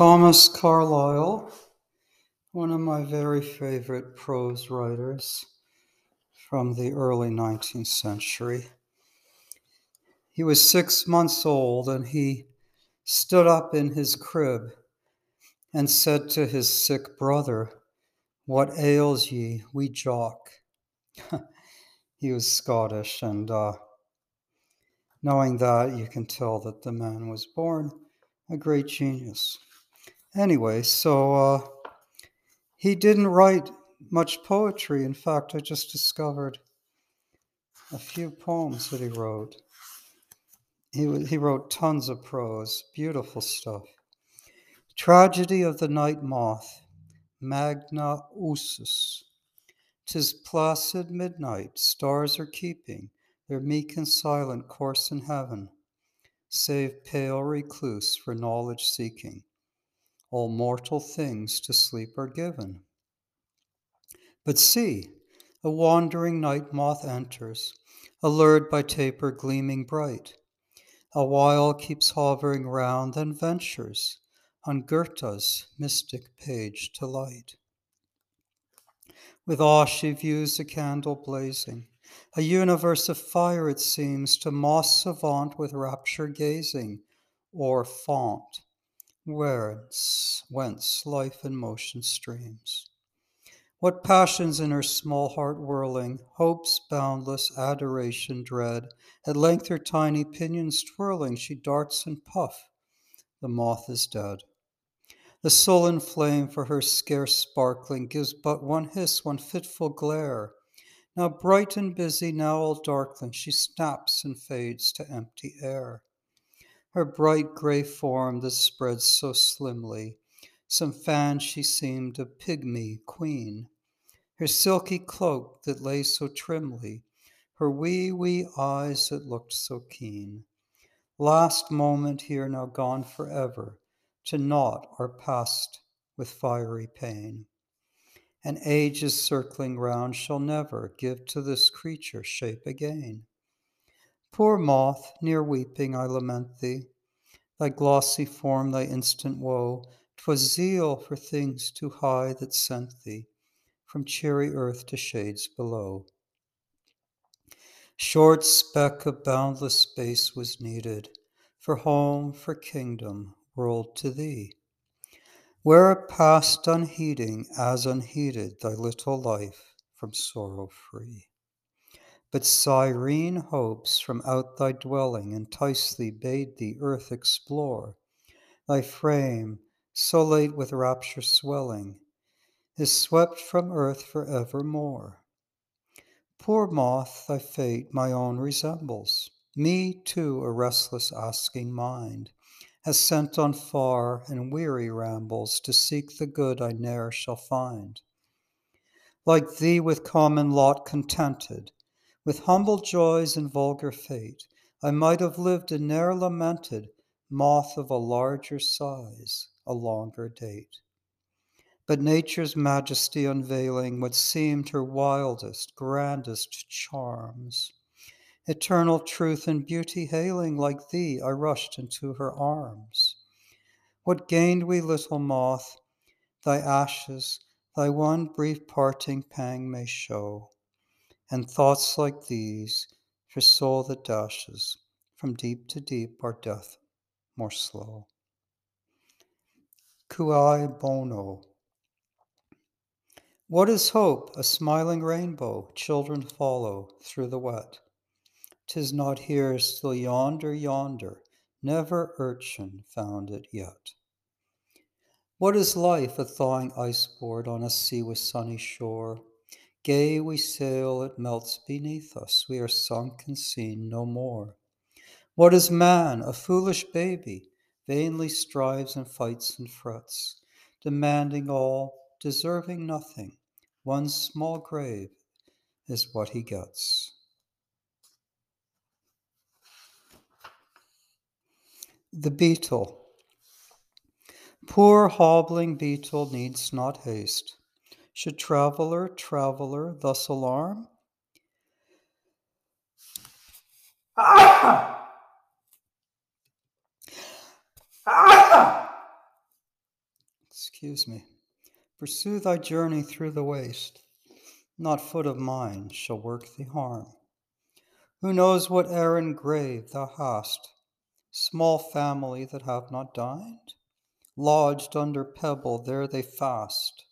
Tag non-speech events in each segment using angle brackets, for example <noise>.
Thomas Carlyle, one of my very favorite prose writers from the early 19th century. He was six months old and he stood up in his crib and said to his sick brother, What ails ye, wee Jock? <laughs> he was Scottish, and uh, knowing that, you can tell that the man was born a great genius. Anyway, so uh, he didn't write much poetry. In fact, I just discovered a few poems that he wrote. He, he wrote tons of prose, beautiful stuff. Tragedy of the Night Moth, Magna Ausus. Tis placid midnight, stars are keeping their meek and silent course in heaven, save pale recluse for knowledge seeking all mortal things to sleep are given. But see, a wandering night moth enters, allured by taper gleaming bright. A while keeps hovering round, then ventures on Goethe's mystic page to light. With awe she views a candle blazing, a universe of fire it seems to moss savant with rapture gazing, or font whence, whence life and motion streams. What passions in her small heart whirling, hopes boundless, adoration dread. At length her tiny pinions twirling, she darts and puff. The moth is dead. The sullen flame for her scarce sparkling gives but one hiss, one fitful glare. Now bright and busy, now all darkling, she snaps and fades to empty air her bright gray form that spreads so slimly. Some fan she seemed a pygmy queen. Her silky cloak that lay so trimly, her wee, wee eyes that looked so keen. Last moment here, now gone forever, to naught are past with fiery pain. And ages circling round shall never give to this creature shape again. Poor moth, near weeping, I lament thee. Thy glossy form, thy instant woe, 'twas zeal for things too high that sent thee from cheery earth to shades below. Short speck of boundless space was needed for home, for kingdom, world to thee. Where it passed unheeding, as unheeded, thy little life from sorrow free. But Cyrene hopes from out thy dwelling entice thee, bade thee earth explore. Thy frame, so late with rapture swelling, is swept from earth for evermore. Poor moth, thy fate my own resembles. Me too a restless asking mind has sent on far and weary rambles to seek the good I ne'er shall find. Like thee with common lot contented, with humble joys and vulgar fate, I might have lived and ne'er lamented, moth of a larger size, a longer date. But nature's majesty unveiling what seemed her wildest, grandest charms. Eternal truth and beauty hailing, like thee, I rushed into her arms. What gained we, little moth? Thy ashes, thy one brief parting pang may show and thoughts like these for soul that dashes from deep to deep are death more slow. Cui bono. What is hope? A smiling rainbow, children follow through the wet. Tis not here, still yonder, yonder, never urchin found it yet. What is life? A thawing ice board on a sea with sunny shore Gay we sail, it melts beneath us, we are sunk and seen no more. What is man? A foolish baby, vainly strives and fights and frets, demanding all, deserving nothing. One small grave is what he gets. The beetle. Poor hobbling beetle needs not haste should traveler, traveler thus alarm? excuse me, pursue thy journey through the waste. Not foot of mine shall work thee harm. Who knows what errand grave thou hast? Small family that have not dined? Lodged under pebble, there they fast,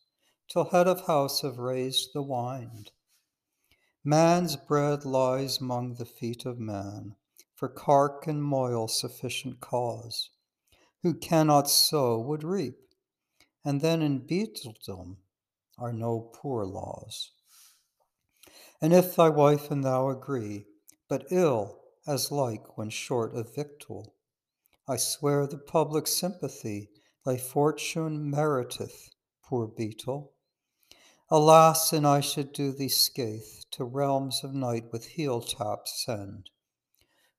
till head of house have raised the wind. Man's bread lies among the feet of man, for cark and moil sufficient cause. Who cannot sow would reap, and then in beetledom are no poor laws. And if thy wife and thou agree, but ill as like when short of victual, I swear the public sympathy thy fortune meriteth, poor beetle. Alas, and I should do thee scathe, to realms of night with heel tops send.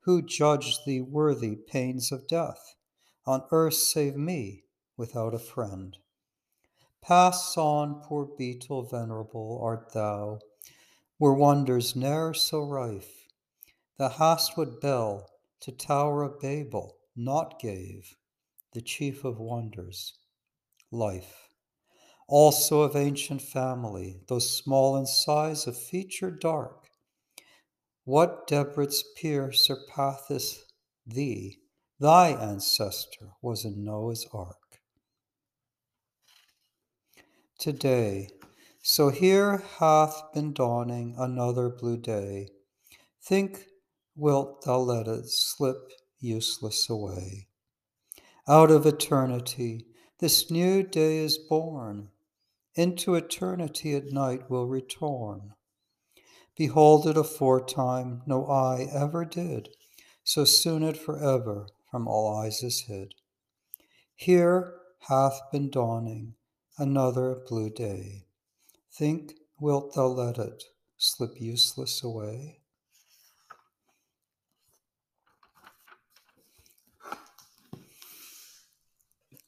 Who judged thee worthy pains of death? On earth save me, without a friend. Pass on, poor beetle venerable art thou, were wonders ne'er so rife. The Hastwood bell to Tower of Babel not gave, the chief of wonders, life. Also of ancient family, though small in size, of feature dark. What Deborah's peer surpasseth thee? Thy ancestor was in Noah's ark. Today, so here hath been dawning another blue day. Think, wilt thou let it slip useless away? Out of eternity, this new day is born. Into eternity at night will return. Behold it aforetime, no eye ever did, so soon it forever from all eyes is hid. Here hath been dawning another blue day. Think, wilt thou let it slip useless away?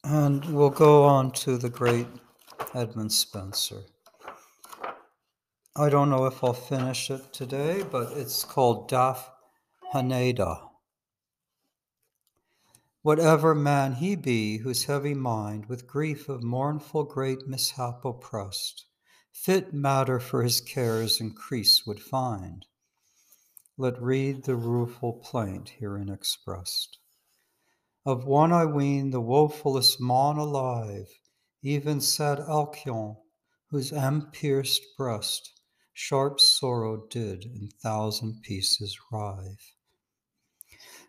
And we'll go on to the great Edmund Spenser. I don't know if I'll finish it today, but it's called Daf Haneda. Whatever man he be whose heavy mind with grief of mournful great mishap oppressed, fit matter for his cares increase would find. Let read the rueful plaint herein expressed. Of one I ween the woefulest mon alive, even sad Alcyone, whose am-pierced breast sharp sorrow did in thousand pieces rive.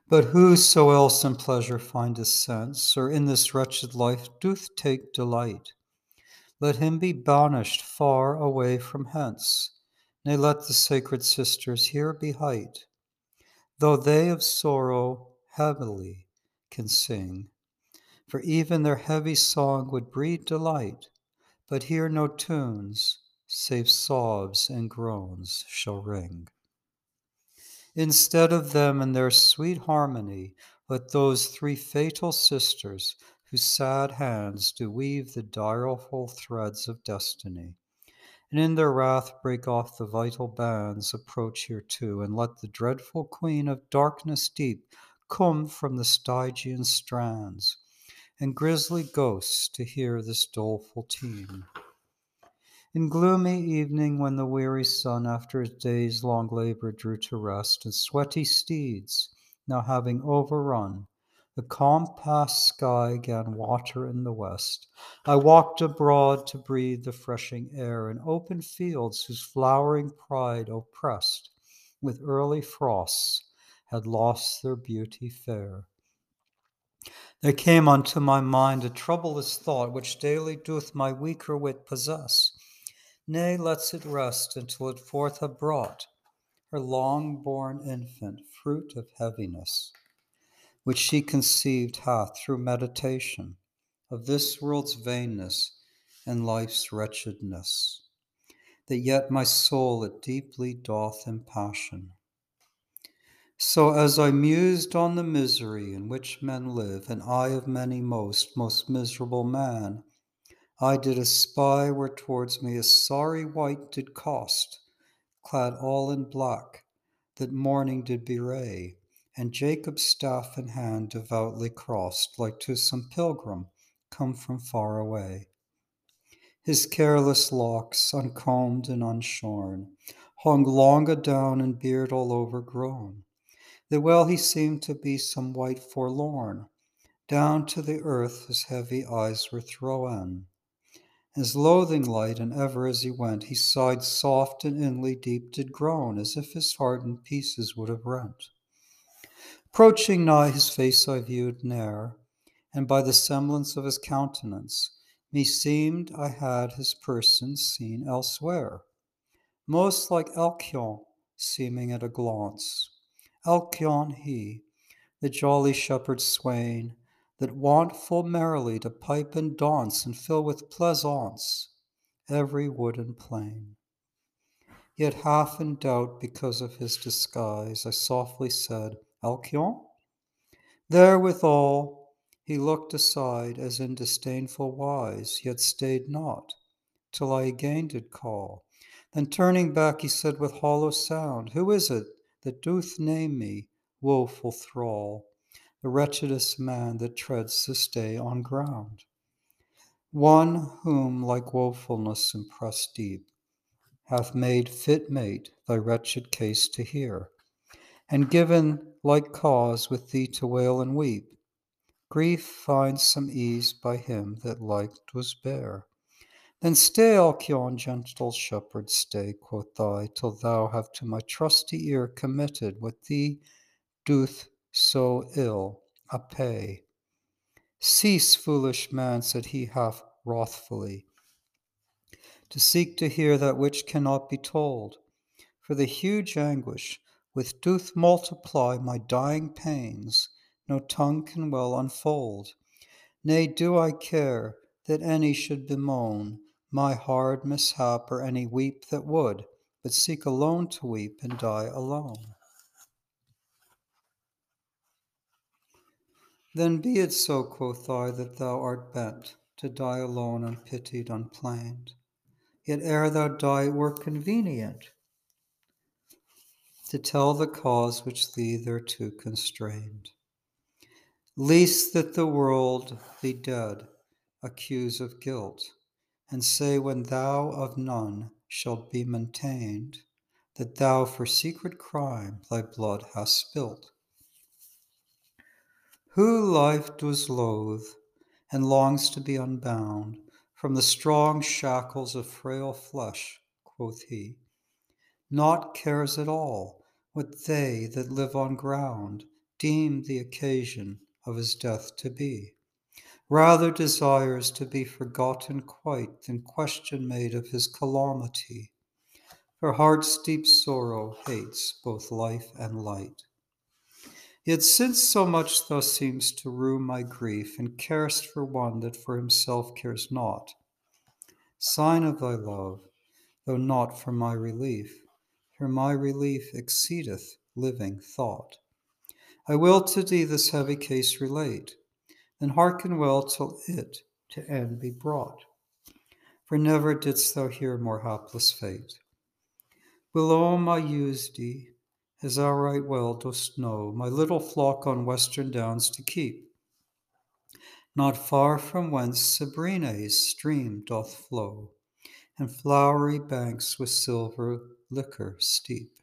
But whoso else in pleasure findeth sense, or in this wretched life doth take delight, let him be banished far away from hence. Nay, let the sacred sisters here be hight, though they of sorrow heavily can sing. For even their heavy song would breed delight, but here no tunes, save sobs and groans, shall ring. Instead of them and their sweet harmony, let those three fatal sisters, whose sad hands do weave the direful threads of destiny, and in their wrath break off the vital bands, approach here too, and let the dreadful queen of darkness deep come from the Stygian strands, and grisly ghosts to hear this doleful tune. In gloomy evening, when the weary sun after his day's long labor drew to rest, and sweaty steeds, now having overrun, the compassed sky gan water in the west. I walked abroad to breathe the freshing air in open fields whose flowering pride oppressed with early frosts had lost their beauty fair. There came unto my mind a troublous thought which daily doth my weaker wit possess nay, lets it rest until it forth have brought her long born infant, fruit of heaviness, which she conceived hath through meditation of this world's vainness and life's wretchedness, that yet my soul it deeply doth impassion. So as I mused on the misery in which men live, and I of many most, most miserable man, I did espy where towards me a sorry wight did cost, clad all in black, that mourning did bewray, and Jacob's staff in hand devoutly crossed, like to some pilgrim come from far away. His careless locks, uncombed and unshorn, hung long adown and beard all overgrown. That well he seemed to be some wight forlorn. Down to the earth his heavy eyes were thrown. His loathing light, and ever as he went, he sighed soft and inly deep did groan, as if his heart in pieces would have rent. Approaching nigh his face I viewed ne'er, and by the semblance of his countenance Meseemed I had his person seen elsewhere, most like Alcyone seeming at a glance. Alcyone he, the jolly shepherd swain, that wont full merrily to pipe and dance and fill with pleasaunce every wood and plain. Yet half in doubt because of his disguise, I softly said, Alcyone? Therewithal he looked aside as in disdainful wise, yet stayed not, till I again did call. Then turning back, he said with hollow sound, Who is it that doth name me, woeful thrall, the wretchedest man that treads this day on ground? One whom, like woefulness impressed deep, hath made fit mate thy wretched case to hear, and given like cause with thee to wail and weep Grief finds some ease by him that like was bare. Then stay, Alcyone, gentle shepherd, stay, quoth I, till thou have to my trusty ear committed what thee doth so ill appay. Cease, foolish man, said he half wrathfully, to seek to hear that which cannot be told, for the huge anguish with doth multiply my dying pains no tongue can well unfold. Nay, do I care that any should bemoan my hard mishap, or any weep that would, but seek alone to weep and die alone. Then be it so, quoth I, that thou art bent to die alone, unpitied, unplained. Yet ere thou die, it were convenient to tell the cause which thee thereto constrained least that the world thee dead accuse of guilt, and say when thou of none shalt be maintained, that thou for secret crime thy blood hast spilt. Who life does loathe, and longs to be unbound from the strong shackles of frail flesh, quoth he, not cares at all what they that live on ground deem the occasion of his death to be. Rather desires to be forgotten quite than question made of his calamity. For heart's deep sorrow hates both life and light. Yet since so much thus seemst to rue my grief, and carest for one that for himself cares not, sign of thy love, though not for my relief, for my relief exceedeth living thought. I will to thee this heavy case relate, then hearken well till it to end be brought. For never didst thou hear more hapless fate. Whilom I used thee, as thou right well dost know, my little flock on western downs to keep. Not far from whence Sabrina's stream doth flow, and flowery banks with silver liquor steep.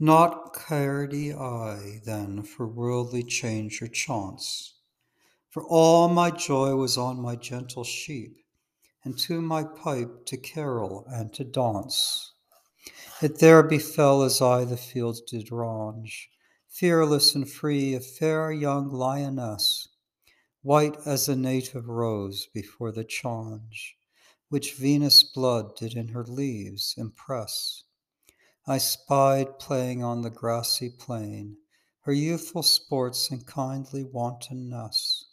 Not cared I then for worldly change or chance, for all my joy was on my gentle sheep, and to my pipe to carol and to dance. It there befell as I the fields did range, fearless and free, a fair young lioness, white as a native rose before the change, which Venus' blood did in her leaves impress. I spied playing on the grassy plain her youthful sports and kindly wantonness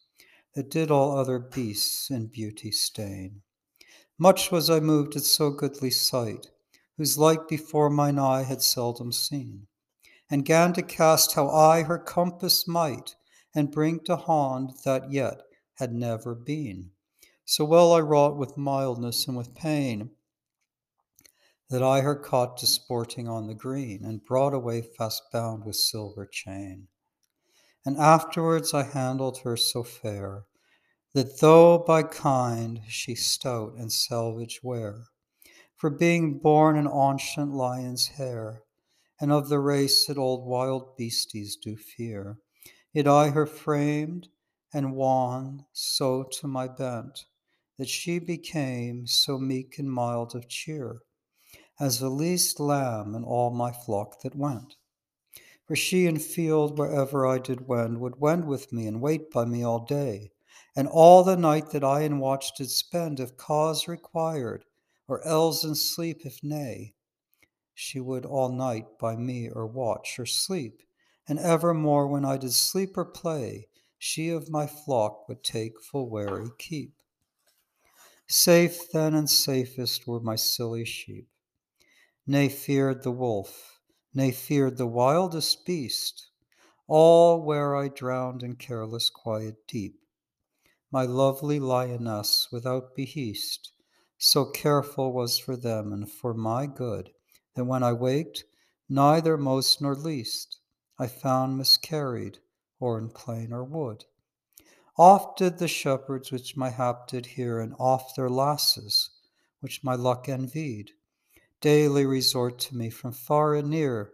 that did all other beasts in beauty stain. Much was I moved at so goodly sight, whose like before mine eye had seldom seen, and gan to cast how I her compass might, and bring to hand that yet had never been. So well I wrought with mildness and with pain, that I her caught disporting on the green, and brought away fast bound with silver chain. And afterwards I handled her so fair, that though by kind she stout and salvage wear, for being born an ancient lion's hair, and of the race that old wild beasties do fear, yet I her framed and won so to my bent, that she became so meek and mild of cheer, as the least lamb in all my flock that went. For she in field wherever I did wend would wend with me and wait by me all day, and all the night that I in watch did spend, if cause required, or else in sleep if nay, she would all night by me or watch or sleep, and evermore when I did sleep or play, she of my flock would take full wary keep. Safe then and safest were my silly sheep, nay feared the wolf, nay feared the wildest beast, all where I drowned in careless quiet deep. My lovely lioness without beheast, so careful was for them and for my good, that when I waked, neither most nor least I found miscarried, or in plain or wood. Oft did the shepherds which my hap did hear, and oft their lasses, which my luck envied, daily resort to me from far and near,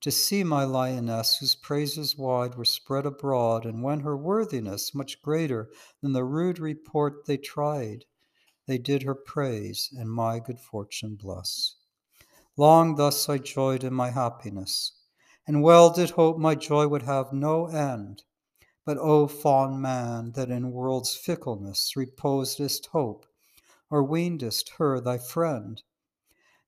to see my lioness, whose praises wide were spread abroad, and when her worthiness, much greater than the rude report they tried, they did her praise, and my good fortune bless. Long thus I joyed in my happiness, and well did hope my joy would have no end. But, O fond man, that in world's fickleness reposedest hope, or weanedest her thy friend,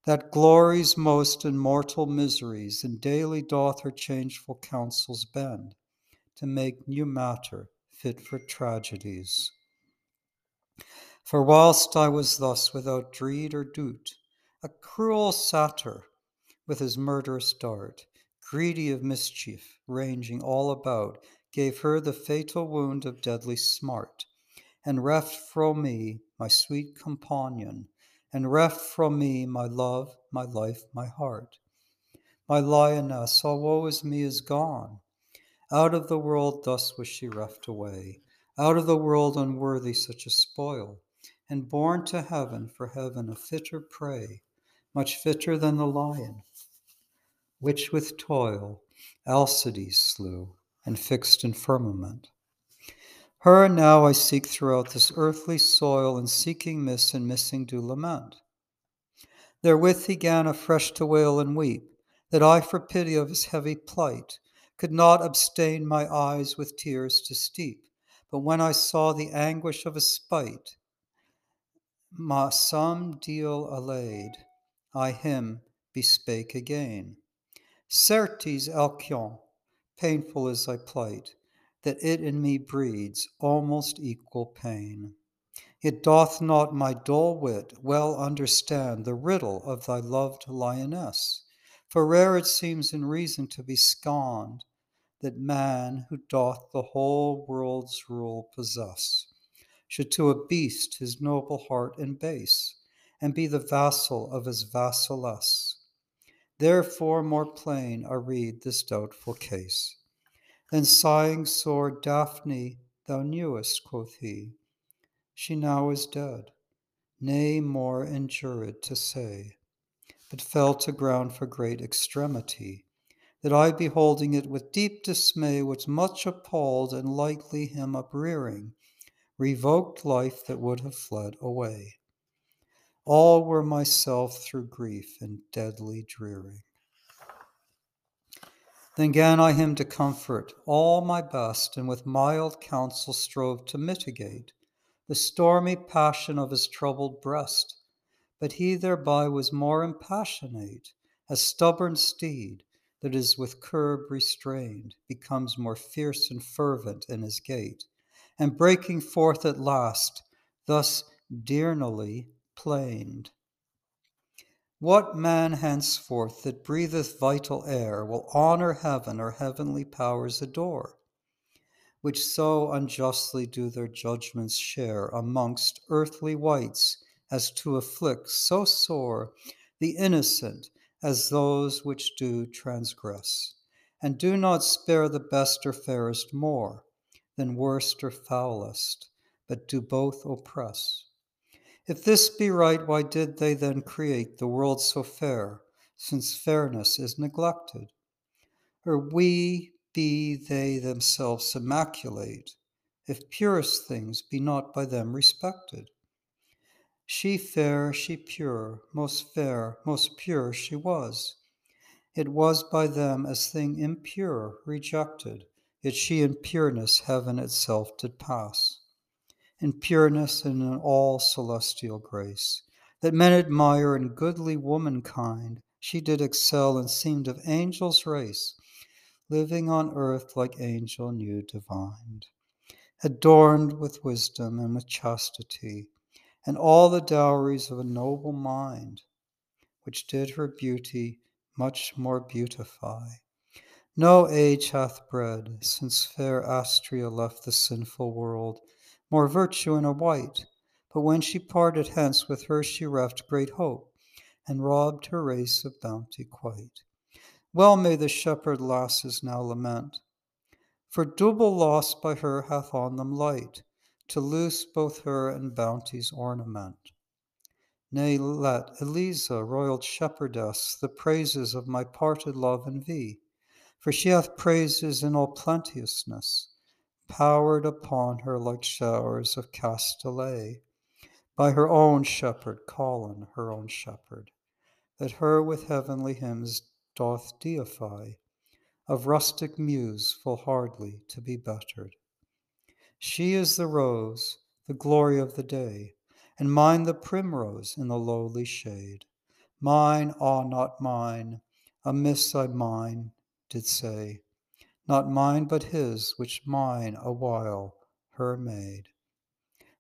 that glories most in mortal miseries, and daily doth her changeful counsels bend, to make new matter fit for tragedies. For whilst I was thus without dread or doot, a cruel satyr, with his murderous dart, greedy of mischief, ranging all about, gave her the fatal wound of deadly smart, and reft from me my sweet companion, and reft from me my love, my life, my heart. My lioness, all woe is me, is gone. Out of the world thus was she reft away, out of the world unworthy such a spoil, and borne to heaven for heaven a fitter prey much fitter than the lion, which with toil Alcides slew and fixed in firmament. Her now I seek throughout this earthly soil, and seeking miss and missing do lament. Therewith he gan afresh to wail and weep, that I, for pity of his heavy plight, could not abstain my eyes with tears to steep. But when I saw the anguish of his spite, ma some deal allayed, I him bespake again. Certes, Alcyone, painful is thy plight, that it in me breeds almost equal pain. It doth not my dull wit well understand the riddle of thy loved lioness, for rare it seems in reason to be scanned that man who doth the whole world's rule possess should to a beast his noble heart embase and be the vassal of his vassaless. Therefore, more plain I read this doubtful case. Then sighing sore, Daphne, thou knewest, quoth he, she now is dead, nay, more injured to say, but fell to ground for great extremity, that I, beholding it with deep dismay, was much appalled, and lightly him uprearing, revoked life that would have fled away. All were myself through grief and deadly drearing. Then gan I him to comfort all my best, and with mild counsel strove to mitigate the stormy passion of his troubled breast. But he thereby was more impassionate, as stubborn steed that is with curb restrained becomes more fierce and fervent in his gait, and breaking forth at last, thus diurnally plained. What man henceforth that breatheth vital air will honor heaven or heavenly powers adore, which so unjustly do their judgments share amongst earthly wights as to afflict so sore the innocent as those which do transgress, and do not spare the best or fairest more than worst or foulest, but do both oppress. If this be right, why did they then create the world so fair, since fairness is neglected? Or we be they themselves immaculate, if purest things be not by them respected? She fair, she pure, most fair, most pure she was. It was by them as thing impure, rejected, yet she in pureness heaven itself did pass in pureness and in all celestial grace, that men admire in goodly womankind. She did excel and seemed of angels' race, living on earth like angel new divined, adorned with wisdom and with chastity, and all the dowries of a noble mind, which did her beauty much more beautify. No age hath bred, since fair Astrea left the sinful world, more virtue in a wight. But when she parted hence, with her she reft great hope, and robbed her race of bounty quite. Well may the shepherd lasses now lament, for double loss by her hath on them light, to loose both her and bounty's ornament. Nay, let Eliza, royal shepherdess, the praises of my parted love envy, for she hath praises in all plenteousness powered upon her like showers of Castaly, by her own shepherd, Colin, her own shepherd, that her with heavenly hymns doth deify, of rustic muse full hardly to be bettered. She is the rose, the glory of the day, and mine the primrose in the lowly shade. Mine, ah, not mine, amiss I mine did say, not mine but his, which mine a while her made.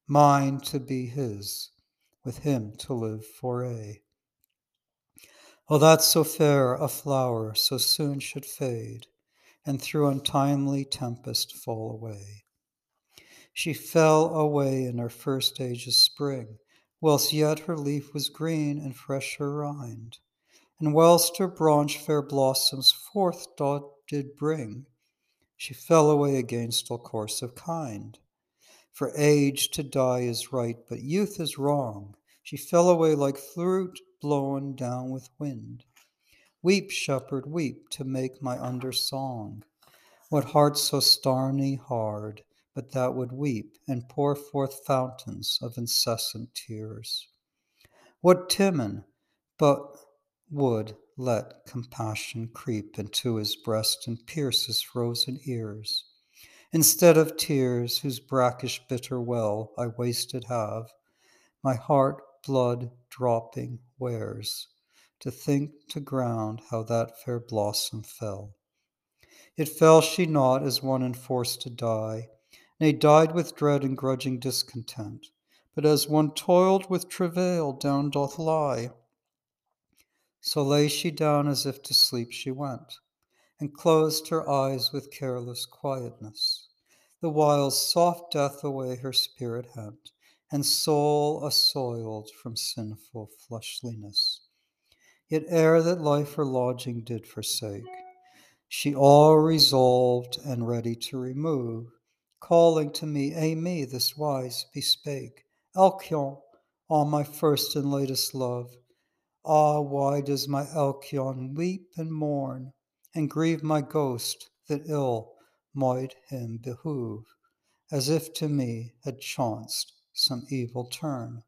Mine to be his, with him to live for aye. Oh, that so fair a flower so soon should fade, and through untimely tempest fall away. She fell away in her first age of spring, whilst yet her leaf was green and fresh her rind, and whilst her branch fair blossoms forth did bring, she fell away against all course of kind. For age to die is right, but youth is wrong. She fell away like fruit blown down with wind. Weep, shepherd, weep, to make my under song. What heart so starny hard, but that would weep and pour forth fountains of incessant tears? What Timon but would let compassion creep into his breast and pierce his frozen ears. Instead of tears, whose brackish bitter well I wasted have, my heart blood dropping wears, to think to ground how that fair blossom fell. It fell she not as one enforced to die, nay, died with dread and grudging discontent, but as one toiled with travail down doth lie so lay she down as if to sleep she went, and closed her eyes with careless quietness, the while soft death away her spirit hent, and soul assoiled from sinful fleshliness. Yet ere that life her lodging did forsake, she all resolved and ready to remove, calling to me, A me, this wise bespake, Alcyone, all my first and latest love, Ah, why does my Alcyone weep and mourn, and grieve my ghost that ill might him behoove, as if to me had chanced some evil turn?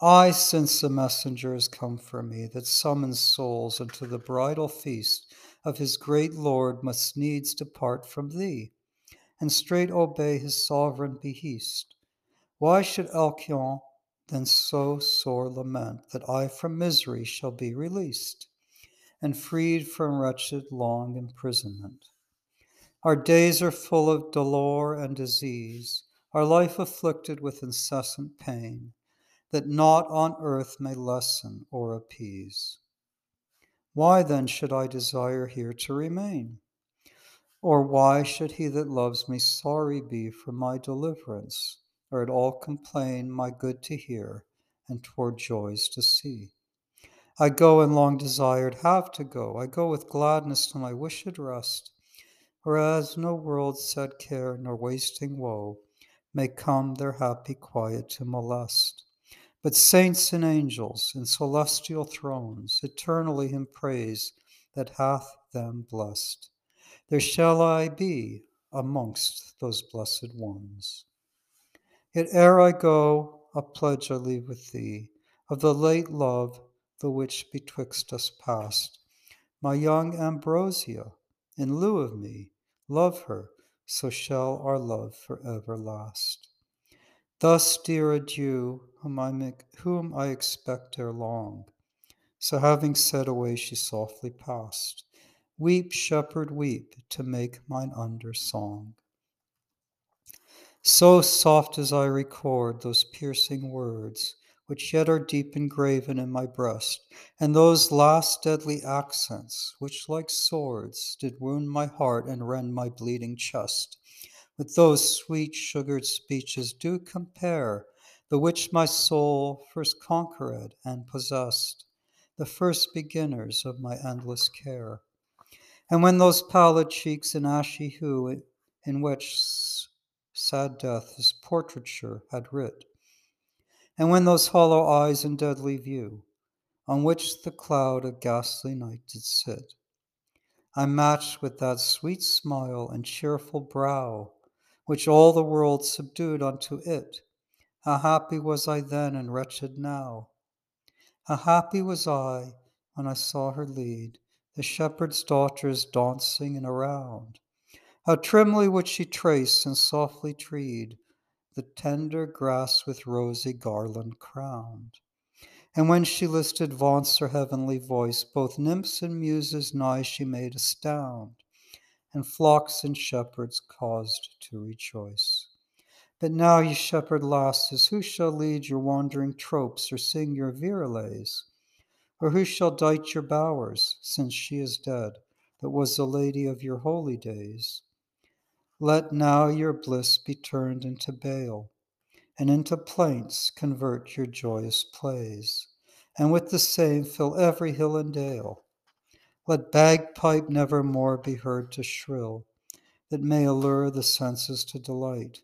I, since the messenger is come for me that summons souls unto the bridal feast of his great Lord, must needs depart from thee, and straight obey his sovereign behest. Why should Alcyone then so sore lament that I from misery shall be released and freed from wretched long imprisonment. Our days are full of dolor and disease, our life afflicted with incessant pain, that naught on earth may lessen or appease. Why then should I desire here to remain? Or why should he that loves me sorry be for my deliverance? Or at all complain my good to hear, and toward joys to see. I go and long desired have to go. I go with gladness to my wished rest, whereas no world's sad care nor wasting woe may come their happy quiet to molest. But saints and angels in celestial thrones eternally him praise that hath them blessed. There shall I be amongst those blessed ones. Yet ere I go, a pledge I leave with thee of the late love, the which betwixt us passed. My young Ambrosia, in lieu of me, love her, so shall our love forever last. Thus, dear adieu, whom I, make, whom I expect ere long. So having said away, she softly passed. Weep, shepherd, weep, to make mine under song. So soft as I record those piercing words, which yet are deep engraven in my breast, and those last deadly accents, which like swords did wound my heart and rend my bleeding chest, with those sweet sugared speeches do compare, the which my soul first conquered and possessed, the first beginners of my endless care. And when those pallid cheeks and ashy hue, in which sad death his portraiture had writ, and when those hollow eyes in deadly view, on which the cloud of ghastly night did sit, I matched with that sweet smile and cheerful brow, which all the world subdued unto it. How happy was I then and wretched now! How happy was I when I saw her lead the shepherd's daughters dancing in a round. How trimly would she trace and softly tread the tender grass with rosy garland crowned. And when she listed vaunts her heavenly voice, both nymphs and muses nigh she made astound, and flocks and shepherds caused to rejoice. But now, ye shepherd lasses, who shall lead your wandering tropes or sing your virelays? Or who shall dight your bowers, since she is dead, that was the lady of your holy days? Let now your bliss be turned into bale and into plaints convert your joyous plays, and with the same fill every hill and dale. Let bagpipe never more be heard to shrill, that may allure the senses to delight.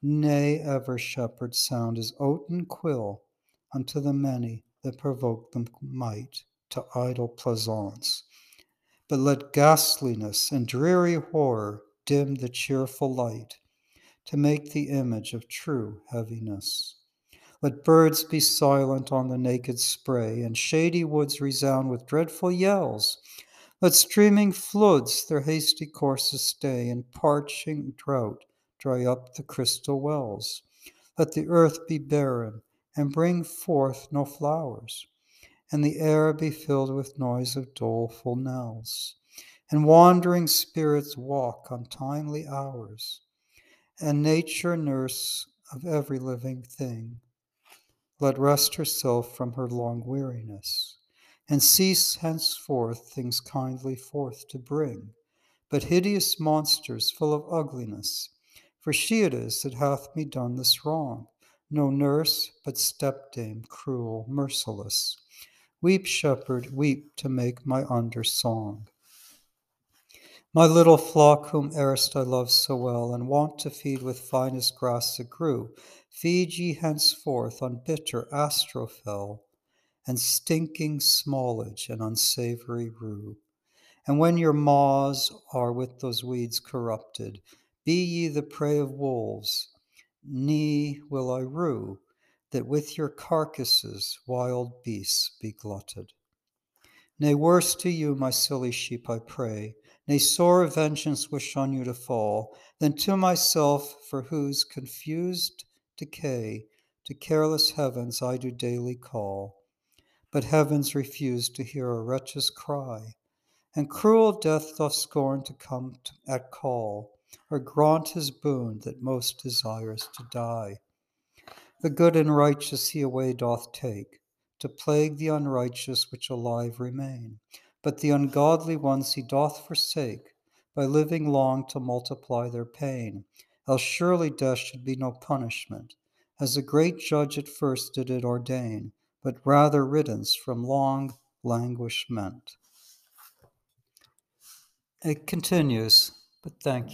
Nay, ever shepherd sound as oat and quill unto the many that provoke them might to idle pleasaunce. But let ghastliness and dreary horror dim the cheerful light to make the image of true heaviness. Let birds be silent on the naked spray, and shady woods resound with dreadful yells. Let streaming floods their hasty courses stay, and parching drought dry up the crystal wells. Let the earth be barren, and bring forth no flowers, and the air be filled with noise of doleful knells, and wandering spirits walk untimely hours and nature nurse of every living thing, let rest herself from her long weariness, and cease henceforth things kindly forth to bring, but hideous monsters full of ugliness. For she it is that hath me done this wrong, no nurse, but stepdame, cruel, merciless. Weep, shepherd, weep to make my under song. My little flock, whom erst I loved so well, and wont to feed with finest grass that grew, feed ye henceforth on bitter astrophel, and stinking smallage and unsavory rue. And when your maws are with those weeds corrupted, be ye the prey of wolves, ne will I rue, that with your carcasses wild beasts be glutted. Nay, worse to you, my silly sheep, I pray, nay, sore vengeance wish on you to fall, than to myself, for whose confused decay to careless heavens I do daily call. But heavens refuse to hear a wretch's cry, and cruel death doth scorn to come to, at call, or grant his boon that most desires to die. The good and righteous he away doth take, to plague the unrighteous which alive remain. But the ungodly ones he doth forsake, by living long to multiply their pain. Else surely death should be no punishment, as the great judge at first did it ordain, but rather riddance from long languishment. It continues, but thank you.